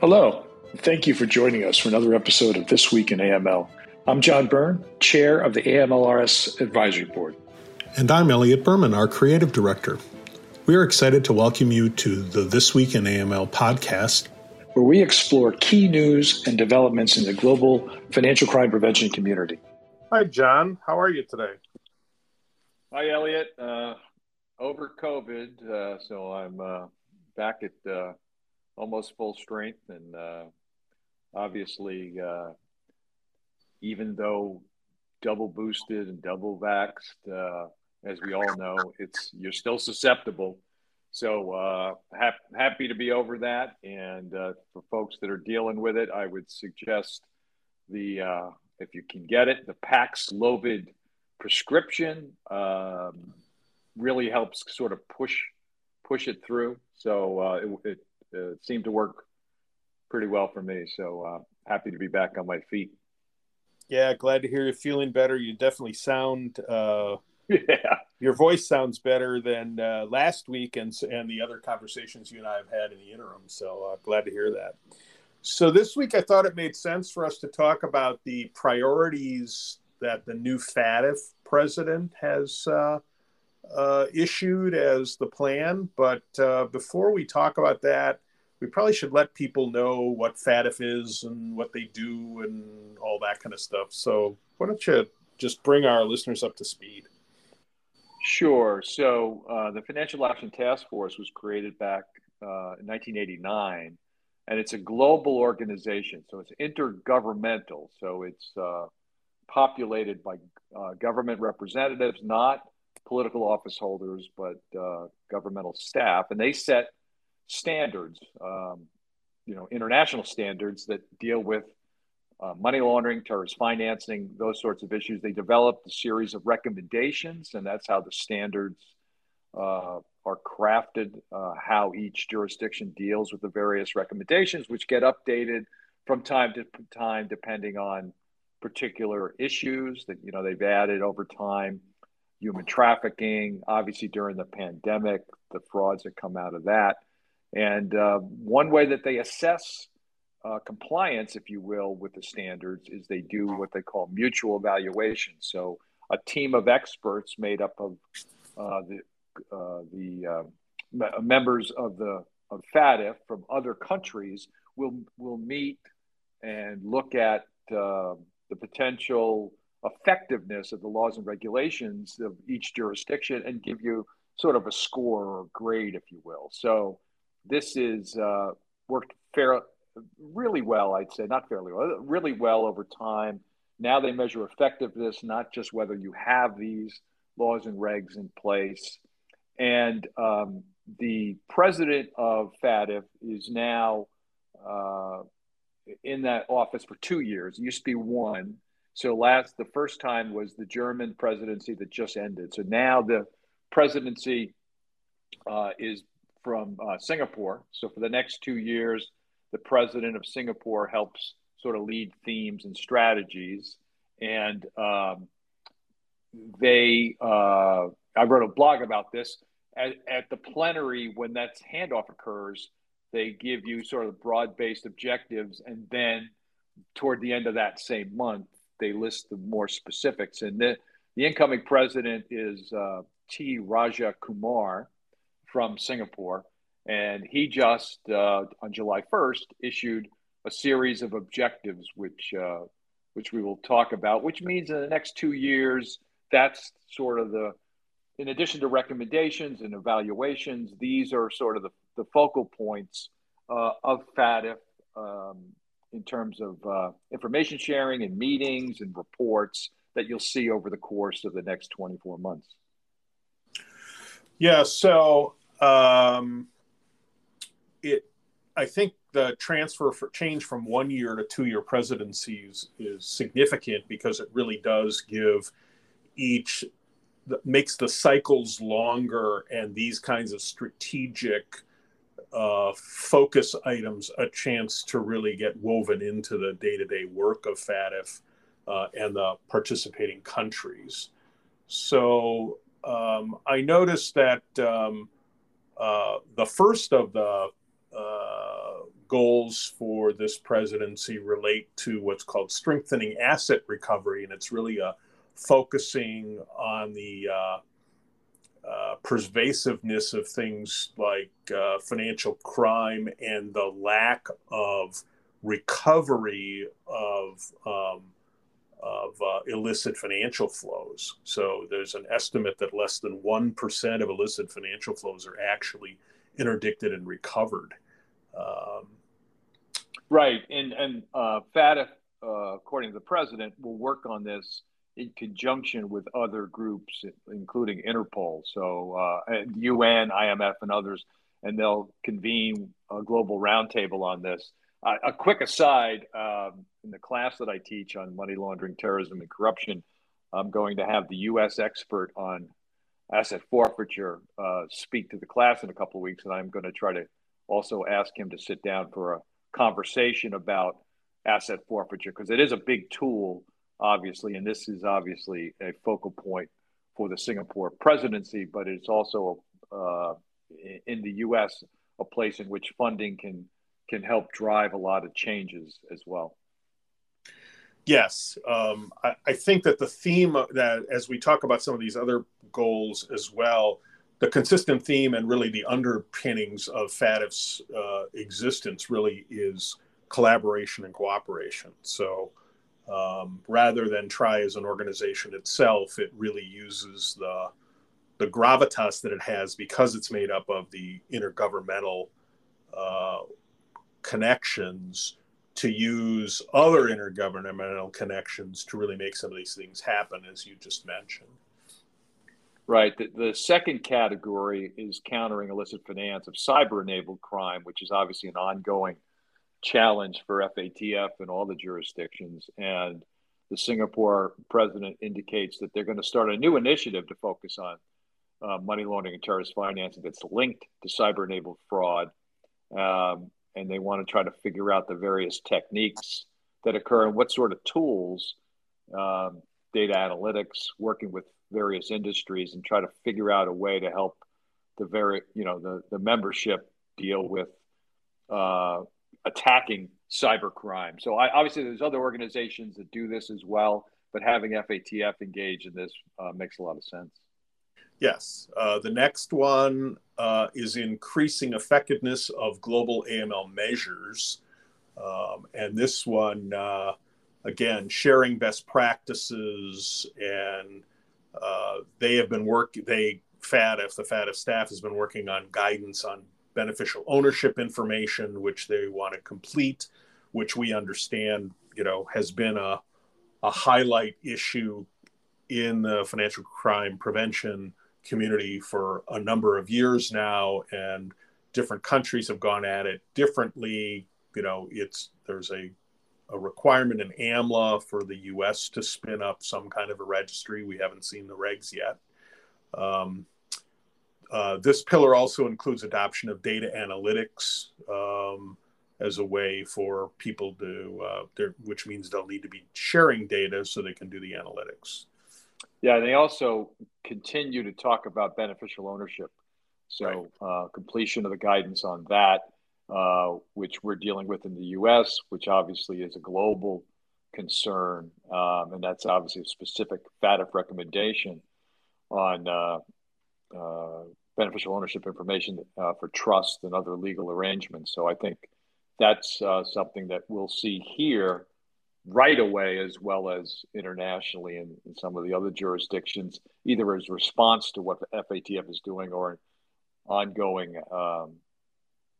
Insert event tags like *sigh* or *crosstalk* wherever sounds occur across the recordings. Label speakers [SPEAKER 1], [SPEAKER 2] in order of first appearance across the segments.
[SPEAKER 1] Hello. Thank you for joining us for another episode of This Week in AML. I'm John Byrne, Chair of the AMLRS Advisory Board.
[SPEAKER 2] And I'm Elliot Berman, our Creative Director. We are excited to welcome you to the This Week in AML podcast,
[SPEAKER 1] where we explore key news and developments in the global financial crime prevention community.
[SPEAKER 3] Hi, John. How are you today?
[SPEAKER 4] Hi, Elliot. Uh, over COVID, uh, so I'm uh, back at uh, almost full strength, and uh, obviously, uh, even though double boosted and double vaxxed, as we all know, it's you're still susceptible. So uh, ha- happy to be over that, and uh, for folks that are dealing with it, I would suggest the uh, if you can get it, the Paxlovid prescription um, really helps sort of push push it through. So uh, it, it, it, seemed to work pretty well for me. So uh, happy to be back on my feet.
[SPEAKER 3] Yeah, glad to hear you're feeling better. You definitely sound. Uh, *laughs*
[SPEAKER 4] yeah.
[SPEAKER 3] Your voice sounds better than uh, last week and and the other conversations you and I have had in the interim. So uh, glad to hear that. So this week, I thought it made sense for us to talk about the priorities that the new FATF president has uh, uh, issued as the plan. But uh, before we talk about that, we probably should let people know what FATF is and what they do and all that kind of stuff. So why don't you just bring our listeners up to speed?
[SPEAKER 4] Sure. So uh, the Financial Action Task Force was created back uh, in 1989 and it's a global organization, so it's intergovernmental. So it's uh, populated by government representatives, not political office holders, but uh, governmental staff, and they set standards, um, you know, international standards that deal with uh, money laundering, terrorist financing, those sorts of issues. They developed a series of recommendations, and that's how the standards uh, are crafted, uh, how each jurisdiction deals with the various recommendations, which get updated from time to time depending on particular issues that you know they've added over time. Human trafficking, obviously during the pandemic, the frauds that come out of that, and uh, one way that they assess uh, compliance, if you will, with the standards is they do what they call mutual evaluation. So a team of experts made up of uh, the uh, the uh, members of the of FATF from other countries will will meet and look at uh, the potential effectiveness of the laws and regulations of each jurisdiction and give you sort of a score or grade, if you will. So this is uh, worked fair, really well, I'd say, not fairly well, really well over time. Now they measure effectiveness, not just whether you have these laws and regs in place, and um, the president of FATF is now uh, in that office for two years. It used to be one. So last, the first time was the German presidency that just ended. So now the presidency uh, is from uh, Singapore. So for the next two years, the president of Singapore helps sort of lead themes and strategies. And um, they, uh, I wrote a blog about this at, at the plenary when that handoff occurs, they give you sort of broad-based objectives, and then toward the end of that same month, they list the more specifics. And the, the incoming president is uh, T. Raja Kumar from Singapore, and he just uh, on July 1st issued a series of objectives, which uh, which we will talk about. Which means in the next two years, that's sort of the in addition to recommendations and evaluations, these are sort of the, the focal points uh, of FATF um, in terms of uh, information sharing and meetings and reports that you'll see over the course of the next 24 months.
[SPEAKER 3] Yeah, so um, it, I think the transfer for change from one year to two year presidencies is significant because it really does give each makes the cycles longer and these kinds of strategic uh, focus items a chance to really get woven into the day-to-day work of FATF uh, and the participating countries. So um, I noticed that um, uh, the first of the uh, goals for this presidency relate to what's called strengthening asset recovery, and it's really a focusing on the uh, pervasiveness of things like uh, financial crime and the lack of recovery of um, of uh, illicit financial flows. So there's an estimate that less than one percent of illicit financial flows are actually interdicted and recovered. Um,
[SPEAKER 4] right, and and uh, FATF, uh, according to the president, will work on this in conjunction with other groups, including Interpol, so uh, UN, IMF, and others, and they'll convene a global roundtable on this. Uh, a quick aside: um, in the class that I teach on money laundering, terrorism, and corruption, I'm going to have the U.S. expert on asset forfeiture uh, speak to the class in a couple of weeks, and I'm going to try to also ask him to sit down for a conversation about asset forfeiture because it is a big tool, obviously, and this is obviously a focal point for the Singapore presidency, but it's also uh, in the U.S. a place in which funding can can help drive a lot of changes as well.
[SPEAKER 3] Yes, um, I, I, think that the theme that as we talk about some of these other goals as well, the consistent theme and really the underpinnings of FATF's uh, existence really is collaboration and cooperation. So um, rather than try as an organization itself, it really uses the the gravitas that it has because it's made up of the intergovernmental uh, connections to use other intergovernmental connections to really make some of these things happen, as you just mentioned.
[SPEAKER 4] Right. The, the second category is countering illicit finance of cyber enabled crime, which is obviously an ongoing challenge for FATF and all the jurisdictions. And the Singapore president indicates that they're going to start a new initiative to focus on uh, money laundering and terrorist financing that's linked to cyber enabled fraud. Um, and they want to try to figure out the various techniques that occur and what sort of tools, um, data analytics, working with various industries, and try to figure out a way to help the very you know the the membership deal with uh, attacking cybercrime. So I, obviously there's other organizations that do this as well, but having FATF engage in this uh, makes a lot of sense.
[SPEAKER 3] Yes. Uh, the next one uh, is increasing effectiveness of global AML measures. Um, and this one, uh, again, sharing best practices. And uh, they have been working, they, FATF, the FATF staff has been working on guidance on beneficial ownership information, which they want to complete, which we understand, you know, has been a, a highlight issue in the financial crime prevention community for a number of years now, and different countries have gone at it differently. You know, it's there's a a requirement in AMLA for the U.S. to spin up some kind of a registry. We haven't seen the regs yet. Um, uh, this pillar also includes adoption of data analytics um, as a way for people to, uh, which means they'll need to be sharing data so they can do the analytics.
[SPEAKER 4] Yeah, they also continue to talk about beneficial ownership. So, right. uh, completion of the guidance on that, uh, which we're dealing with in the US, which obviously is a global concern. Um, and that's obviously a specific FATF recommendation on uh, uh beneficial ownership information uh, for trust and other legal arrangements. So, I think that's uh, something that we'll see here right away as well as internationally in, in, some of the other jurisdictions, either as response to what the FATF is doing or ongoing, um,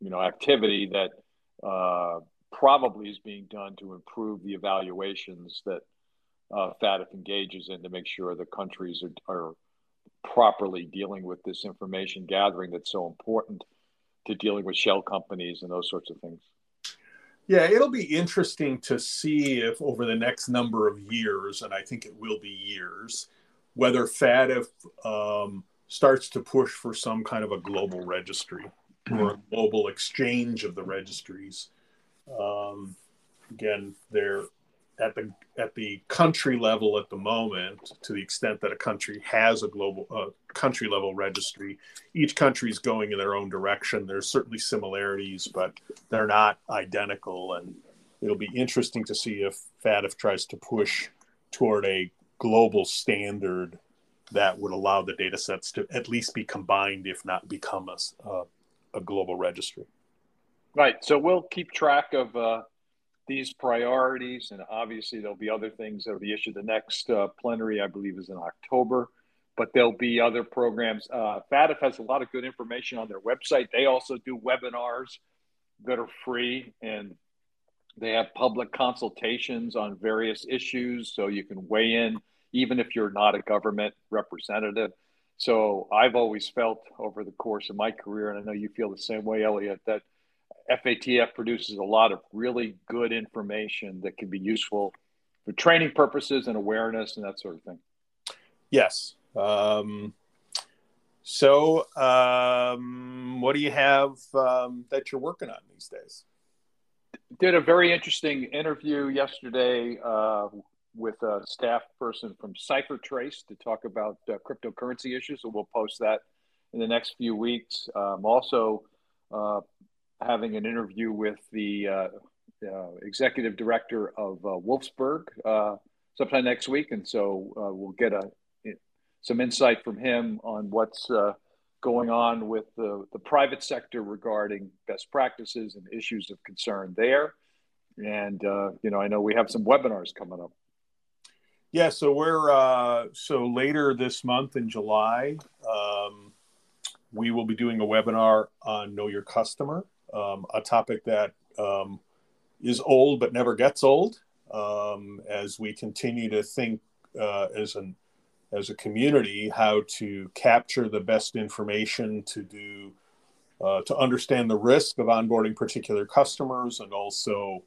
[SPEAKER 4] you know, activity that uh, probably is being done to improve the evaluations that uh, FATF engages in to make sure the countries are, are properly dealing with this information gathering that's so important to dealing with shell companies and those sorts of things.
[SPEAKER 3] Yeah, it'll be interesting to see if over the next number of years, and I think it will be years, whether FATF um, starts to push for some kind of a global registry or a global exchange of the registries. Um, again, there at the at the country level at the moment, to the extent that a country has a global uh, country level registry, each country is going in their own direction. There's certainly similarities, but they're not identical. And it'll be interesting to see if FATF tries to push toward a global standard that would allow the data sets to at least be combined, if not become a, uh, a global registry.
[SPEAKER 4] Right. So we'll keep track of uh, these priorities, and obviously there'll be other things that'll be issued. The next uh, plenary, I believe, is in October, but there'll be other programs. Uh, FATF has a lot of good information on their website. They also do webinars that are free, and they have public consultations on various issues, so you can weigh in even if you're not a government representative. So I've always felt over the course of my career, and I know you feel the same way, Elliot, that FATF produces a lot of really good information that can be useful for training purposes and awareness and that sort of thing.
[SPEAKER 3] Yes. Um, so, um, what do you have um, that you're working on these days?
[SPEAKER 4] Did a very interesting interview yesterday uh, with a staff person from CipherTrace to talk about uh, cryptocurrency issues. So we'll post that in the next few weeks. Um, also, uh, having an interview with the uh, uh executive director of uh, Wolfsberg uh, sometime next week, and so we'll get a some insight from him on what's going on with the, the private sector regarding best practices and issues of concern there. And you know, I know we have some webinars coming up.
[SPEAKER 3] Yeah, so we're uh, so later this month in July, um, we will be doing a webinar on Know Your Customer, um, a topic that um, is old but never gets old. Um, as we continue to think uh, as an as a community how to capture the best information to do uh, to understand the risk of onboarding particular customers and also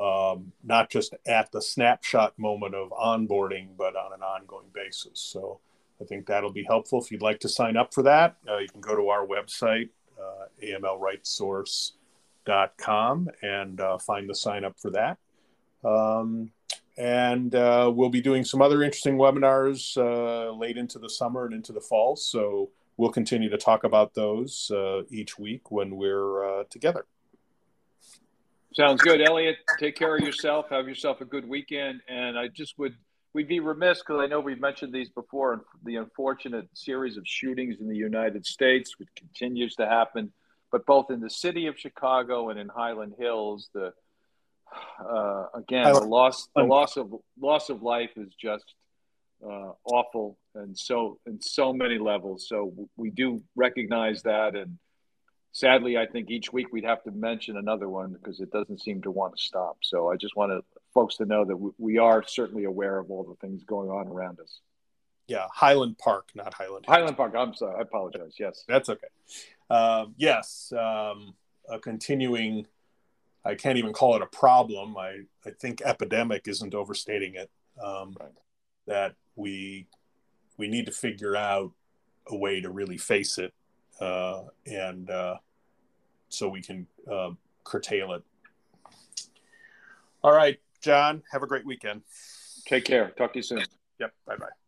[SPEAKER 3] um, not just at the snapshot moment of onboarding, but on an ongoing basis. So I think that'll be helpful. If you'd like to sign up for that, uh, you can go to our website, uh, amlrightsource.com, and uh, find the sign up for that. Um, and uh, we'll be doing some other interesting webinars uh, late into the summer and into the fall. So we'll continue to talk about those uh, each week when we're uh, together.
[SPEAKER 4] Sounds good, Elliot. Take care of yourself. Have yourself a good weekend. And I just would we'd be remiss because I know we've mentioned these before. The unfortunate series of shootings in the United States, which continues to happen, but both in the city of Chicago and in Highland Hills, the uh, again the loss the loss of loss of life is just uh, awful and so in so many levels. So we do recognize that and sadly, I think each week we'd have to mention another one because it doesn't seem to want to stop. So I just want folks to know that we are certainly aware of all the things going on around us.
[SPEAKER 3] Yeah, Highland Park, not Highland.
[SPEAKER 4] Highland Park. I'm sorry. I apologize. Yes,
[SPEAKER 3] that's okay. Um, yes, um, a continuing. I can't even call it a problem. I I think epidemic isn't overstating it. Um, right. That we we need to figure out a way to really face it uh, and uh, so we can uh, curtail it. All right, John, have a great weekend.
[SPEAKER 4] Take care. Talk to you soon.
[SPEAKER 3] Yep. Bye bye.